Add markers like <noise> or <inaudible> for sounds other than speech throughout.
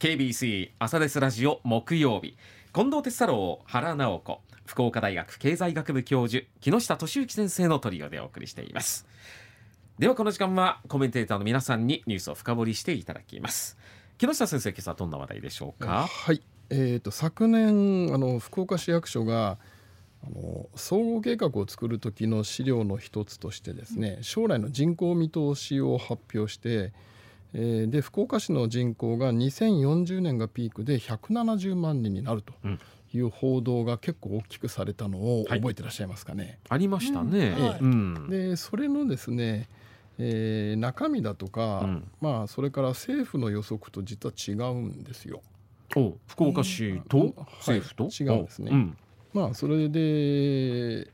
KBC 朝ですラジオ木曜日。近藤哲太郎原直子福岡大学経済学部教授木下俊之先生のトリオでお送りしています。ではこの時間はコメンテーターの皆さんにニュースを深掘りしていただきます。木下先生今朝どんな話題でしょうか？はい。えーと、昨年あの福岡市役所があの総合計画を作る時の資料の一つとしてですね将来の人口見通しを発表して、えー、で福岡市の人口が2040年がピークで170万人になるという報道が結構大きくされたのを覚えてらっしゃいますかね。はい、ありましたね。うん、でそれのですねえー、中身だとか、うん、まあそれから政府の予測と実は違うんですよ。お福岡市と政府と、はい、違うんですね。うん、まあそれで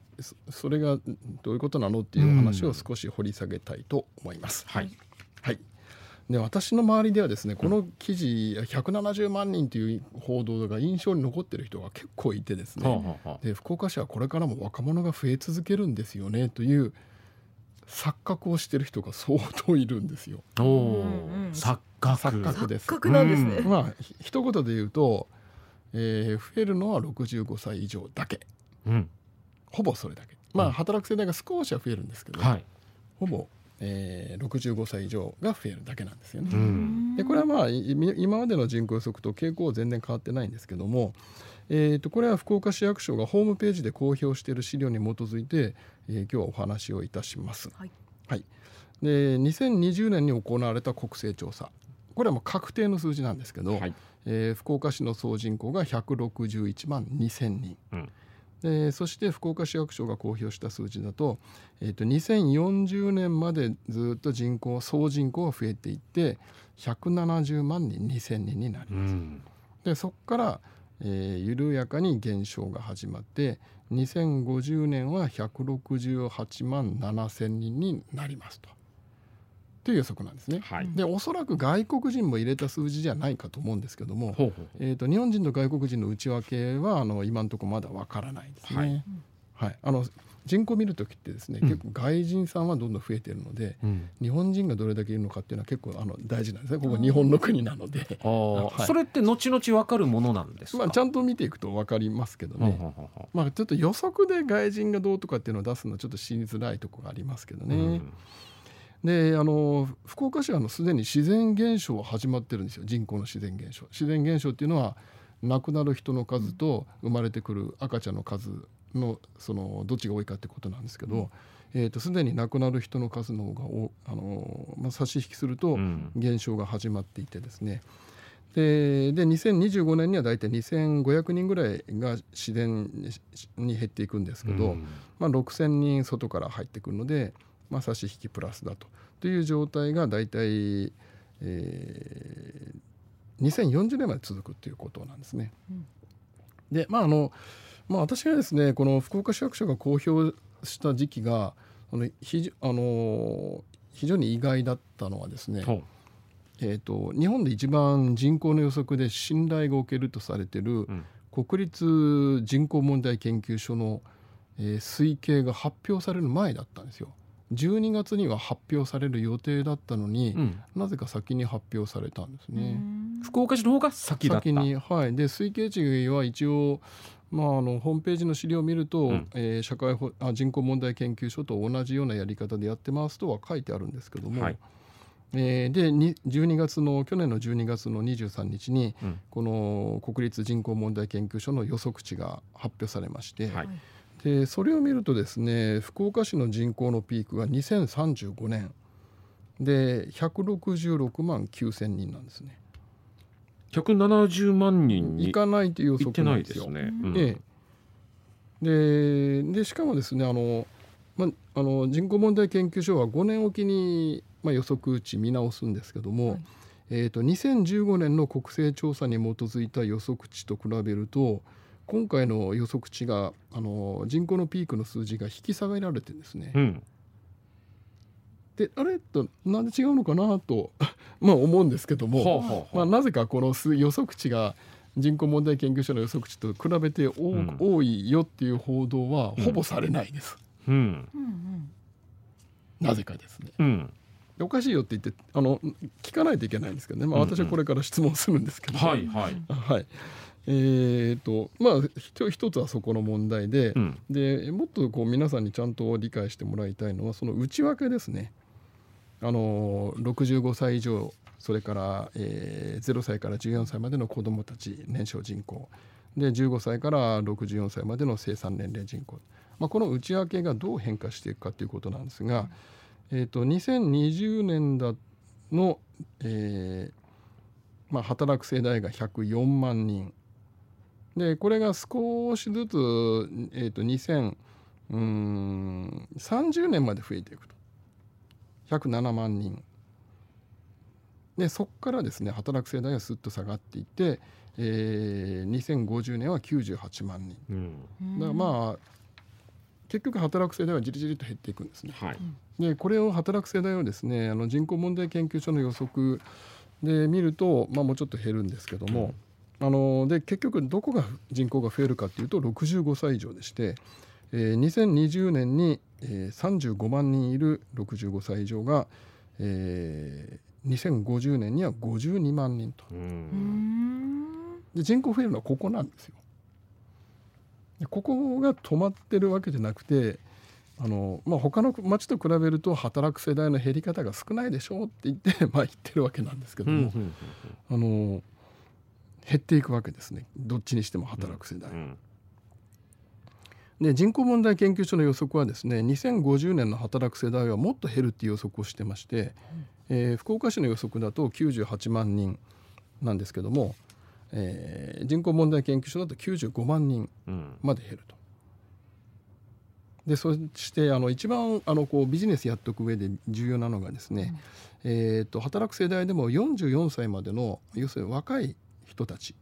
それがどういうことなのっていう話を少し掘り下げたいと思います。はい、はいで私の周りではですねこの記事170万人という報道が印象に残っている人が結構いてですね、で福岡市はこれからも若者が増え続けるんですよねという錯覚をしてる人が相当いるんですよ。おお、錯覚。錯覚です。錯覚なんですね。まあ一言で言うと、えー、増えるのは65歳以上だけ。うん、ほぼそれだけ。まあ働く世代が少しは増えるんですけど、はい、ほぼ、えー、65歳以上が増えるだけなんですよね。うん、でこれはまあ今までの人口予測と傾向は全然変わってないんですけども。えー、とこれは福岡市役所がホームページで公表している資料に基づいて、えー、今日はお話をいたします。はい、はい、で2020年に行われた国勢調査これはもう確定の数字なんですけど、はい、えー、福岡市の総人口が161万2000人、うん、でそして福岡市役所が公表した数字だと,、えー、と2040年までずっと人口総人口が増えていって170万人2000人になります。うん、でそこからえー、緩やかに減少が始まって2050年は168万7,000人になりますと。という予測なんですね、はい、でおそらく外国人も入れた数字じゃないかと思うんですけどもえーと、日本人と外国人の内訳はあの今のところまだわからないですね。はい、はい、あの人口見る時ってですね、結構外人さんはどんどん増えているので、うん、日本人がどれだけいるのかっていうのは結構あの大事なんですね。ここ日本の国なので、<laughs> はい、それって後々分かるものなんですまあ、ちゃんと見ていくと分かりますけどね、まあ、ちょっと予測で外人がどうとかっていうのを出すのはちょっとしづらいところがありますけどね。うんであの福岡市はすでに自然現象は始まってるんですよ。人口の自然現象。自然現象っていうのは亡くなる人の数と生まれてくる赤ちゃんの数のそのどっちが多いかってことなんですけど、えー、とすでに亡くなる人の数の方がおあの、まあ、差し引きすると減少が始まっていてですね、でで2025年には大体2500人ぐらいが自然に減っていくんですけど、まあ、6000人外から入ってくるので、まあ、差し引きプラスだとという状態が大体、えー、2040年まで続くということなんですね。でまああのまあ、私がですねこの福岡市役所が公表した時期があの非あの非常に意外だったのはですね、えーと、日本で一番人口の予測で信頼がおけるとされてる、国立人口問題研究所の、えー、推計が発表される前だったんですよ。12月には発表される予定だったのに、うん、なぜか先に発表されたんですね。福岡市の方が先だった。先にはい。で推計値は一応まあ、あのホームページの資料を見ると、うん、えー、社会あ人口問題研究所と同じようなやり方でやってますとは書いてあるんですけども、はい、えー、で12月の去年の12月の23日に、うん、この国立人口問題研究所の予測値が発表されまして、はい、でそれを見るとですね福岡市の人口のピークが2035年。で166万9千人なんですね。170万人にいかないという予測なんですよ。ね。うん、ええ、ででしかもですねあの、ま、あの人口問題研究所は5年おきに、まあ、予測値見直すんですけども、はい、えーと、2015年の国勢調査に基づいた予測値と比べると今回の予測値があの人口のピークの数字が引き下げられてですね、うん。であれ？となんで違うのかなと <laughs> まあ思うんですけども、まあ、なぜかこの予測値が人口問題研究所の予測値と比べて多,、多いよっていう報道はほぼされないです。うん、なぜかですね。うん。おかしいよって言ってあの聞かないといけないんですけどね、まあ、私はこれから質問するんですけど、はいはい、<laughs> はい、えーとまあ、一つはそこの問題でうん、でもっとこう皆さんにちゃんと理解してもらいたいのはその内訳ですね。あの65歳以上それから、えー、0歳から14歳までの子どもたち年少人口。で15歳から64歳までの生産年齢人口、まあ、この内訳がどう変化していくかということなんですが、えーと、2020年だの、えーまあ、働く世代が104万人でこれが少しずつ、えーと、2030年まで増えていくと。107万人。でそこからですね働く世代はすっと下がっていって、えー、2050年は98万人、うん、だからまあ結局働く世代はじりじりと減っていくんですね。はい、でこれを働く世代をですねあの人口問題研究所の予測で見ると、まあ、もうちょっと減るんですけども、うん、あので結局どこが人口が増えるかっていうと65歳以上でして、えー、2020年に、えー、35万人いる65歳以上が、えー、2050年には52万人と。で人口増えるのはここなんですよ。ここが止まってるわけじゃなくてあの、まあ、他の町と比べると働く世代の減り方が少ないでしょうって言って <laughs> まあ言ってるわけなんですけども、あの減っていくわけですね。どっちにしても働く世代。で人口問題研究所の予測はですね2050年の働く世代はもっと減るっていう予測をしてまして、えー、福岡市の予測だと98万人なんですけどもえー、人口問題研究所だと95万人まで減ると。でそしてあの一番あのこうビジネスやっておく上で重要なのがですね、うん、えーと、働く世代でも44歳までの要するに若い人たち。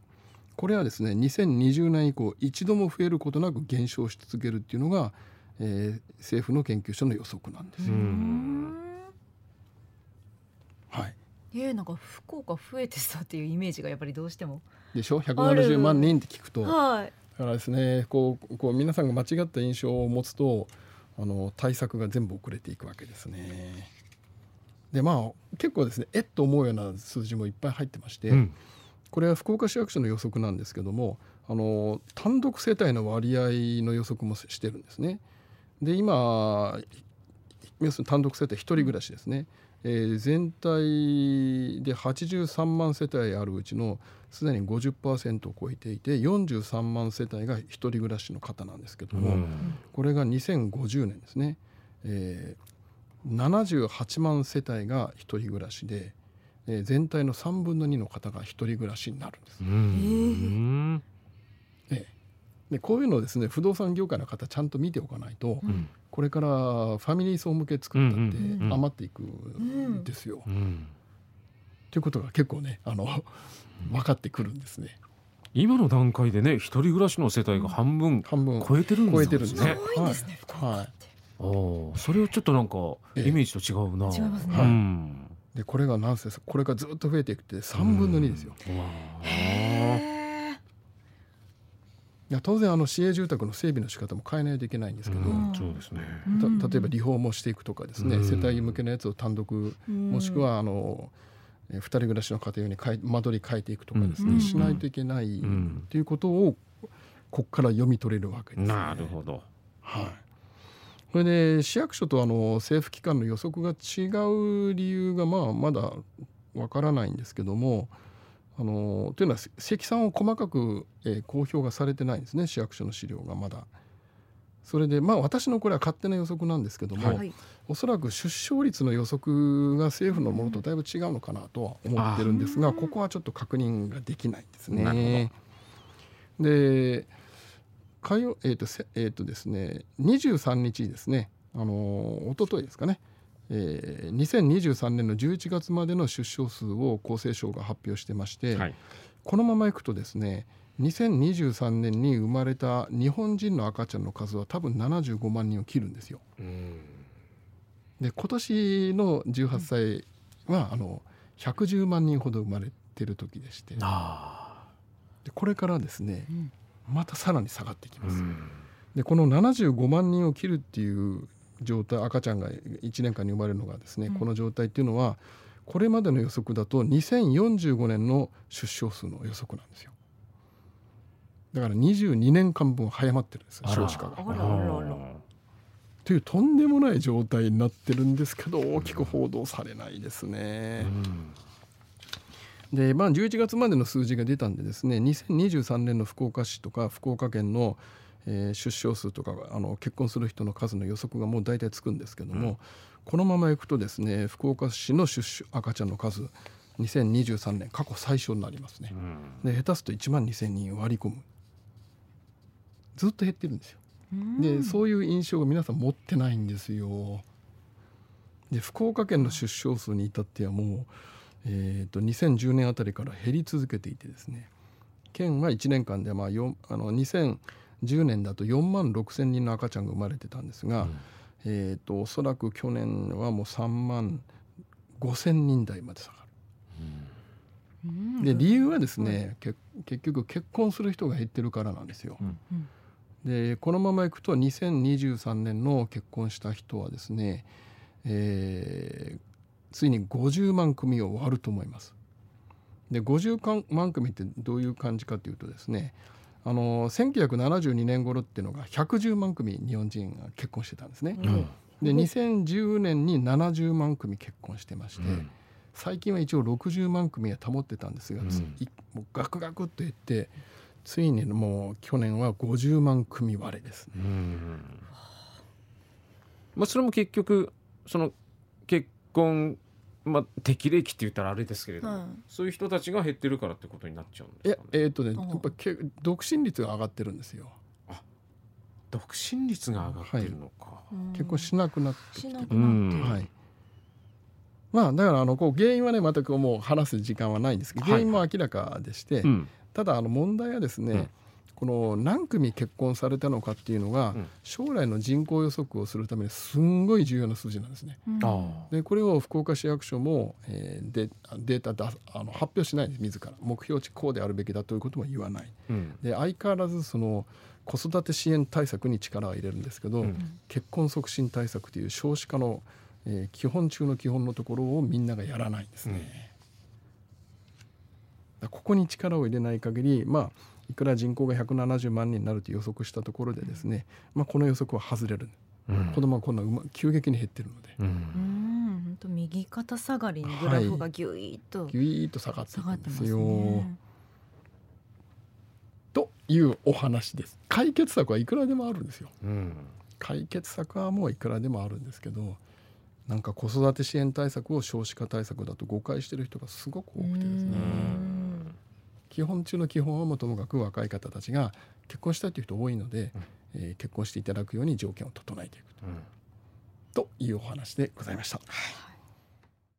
これはですね2020年以降一度も増えることなく減少し続けるっていうのが、えー、政府の研究所の予測なんです。はい。えー、なんか福岡増えてたっていうイメージがやっぱりどうしてもでしょ？170万人って聞くと、はい、だからですねこうこう皆さんが間違った印象を持つとあの対策が全部遅れていくわけですね。でまあ結構ですねえっと思うような数字もいっぱい入ってまして、うん、これは福岡市役所の予測なんですけどもあの単独世帯の割合の予測もしてるんですね。で今要するに単独世帯一人暮らしですね。えー、全体で83万世帯あるうちのすでに50%を超えていて43万世帯が1人暮らしの方なんですけども、うん、これが2050年ですね、えー、78万世帯が1人暮らしで、えー、全体の3分の2の方が1人暮らしになるんです。うん。えー、でこういうのをですね不動産業界の方ちゃんと見ておかないと、うん、これからファミリー層向け作ったって余っていくんですよ。ということが結構ねあの分かってくるんですね。今の段階でね一人暮らしの世帯が半分超えてるんですね。はい。おそれをちょっとなんかイメージと違うな。違いますね。うん、でこれがなんせこれがずっと増えていくって三分の二ですよ。当然あの市営住宅の整備の仕方も変えないといけないんですけど、そうですね、例えばリフォームをしていくとかですね、世帯向けのやつを単独、もしくはあの2人暮らしの家庭に間取り変えていくとかですね、しないといけないということをここから読み取れるわけです、ね、なるほど、はい、これで市役所とあの政府機関の予測が違う理由がまあまだわからないんですけどもあのというのは積算を細かく、えー、公表がされてないんですね市役所の資料がまだ。それでまあ私のこれは勝手な予測なんですけども、はい、おそらく出生率の予測が政府のものとだいぶ違うのかなとは思ってるんですがここはちょっと確認ができないんですね。で火曜えっ、ー、とえっ、ー、とですね23日ですね。あの一昨日ですかね。えー、2023年の11月までの出生数を厚生省が発表してまして、はい、このままいくとですね2023年に生まれた日本人の赤ちゃんの数は多分75万人を切るんですよ。で今年の18歳は、あの110万人ほど生まれてる時でして。でこれからですね、またさらに下がってきます。でこの75万人を切るっていう状態赤ちゃんが1年間に生まれるのがですね、うん、この状態っていうのはこれまでの予測だと2045年の出生数の予測なんですよだから22年間分早まってるんです少子化が。というとんでもない状態になってるんですけど大きく報道されないですね。うん、でまあ、11月までの数字が出たんでですね2023年の福岡市とか福岡県のえー、出生数とかあの結婚する人の数の予測がもう大体つくんですけども、うん、このままいくとですね福岡市の出生赤ちゃんの数2023年過去最小になりますね、うん、で下手すと1万2,000人割り込む。ずっと減ってるんですよ、うん、でそういう印象が皆さん持ってないんですよ。で福岡県の出生数に至ってはもう、えーと、2010年あたりから減り続けていてですね県は1年間でまああの2000 10年だと4万6千人の赤ちゃんが生まれてたんですが、うん、えーと、おそらく去年はもう3万5千人台まで下がる。うん、で理由はですね、うん、結局結婚する人が減ってるからなんですよ。でこのままいくと2023年の結婚した人はですね、えー、ついに50万組を割ると思います。で50万組ってどういう感じかというとですねあの1972年頃っていうのが110万組日本人が結婚してたんですね。うん、で2010年に70万組結婚してまして、うん、最近は一応60万組は保ってたんですが、うん、もうガクガクっといってついにもう去年は50万組割れですね。まあ、それも結局その結婚まあ、適齢期って言ったらあれですけれども、そういう人たちが減ってるからってことになっちゃうんですか、ね、えっ、ー、とねやっぱけ独身率が上がってるんですよ。あ独身率が上がってるのか、はい、結構しなくなってきてはい。まあだからあのこう原因はねまたこうもう話す時間はないんですけど原因も明らかでして、はいうん、ただあの問題はですね、うんこの何組結婚されたのかっていうのが、将来の人口予測をするためにすんごい重要な数字なんですね。うん、でこれを福岡市役所も、えー、デデータだあの発表しないんです自ら。目標値こうであるべきだということも言わない。うん、で相変わらずその子育て支援対策に力を入れるんですけど、うん、結婚促進対策という少子化の、えー、基本中の基本のところをみんながやらないんですね。ここに力を入れない限りまあいくら人口が170万人になると予測したところでですね、まあ、この予測は外れる、うん、子供はこんな急激に減ってるので。うん本当右肩下がりにグラフがぎゅいっと、はい、ぎゅいっと下がってるんですよ。ね、というお話です。解決策はいくらでもあるんですよ。うん、解決策はもういくらでもあるんですけどなんか子育て支援対策を少子化対策だと誤解してる人がすごく多くてですね。基本中の基本はもともかく若い方たちが結婚したいという人多いので、うん、えー、結婚していただくように条件を整えていくと,、というお話でございました。はい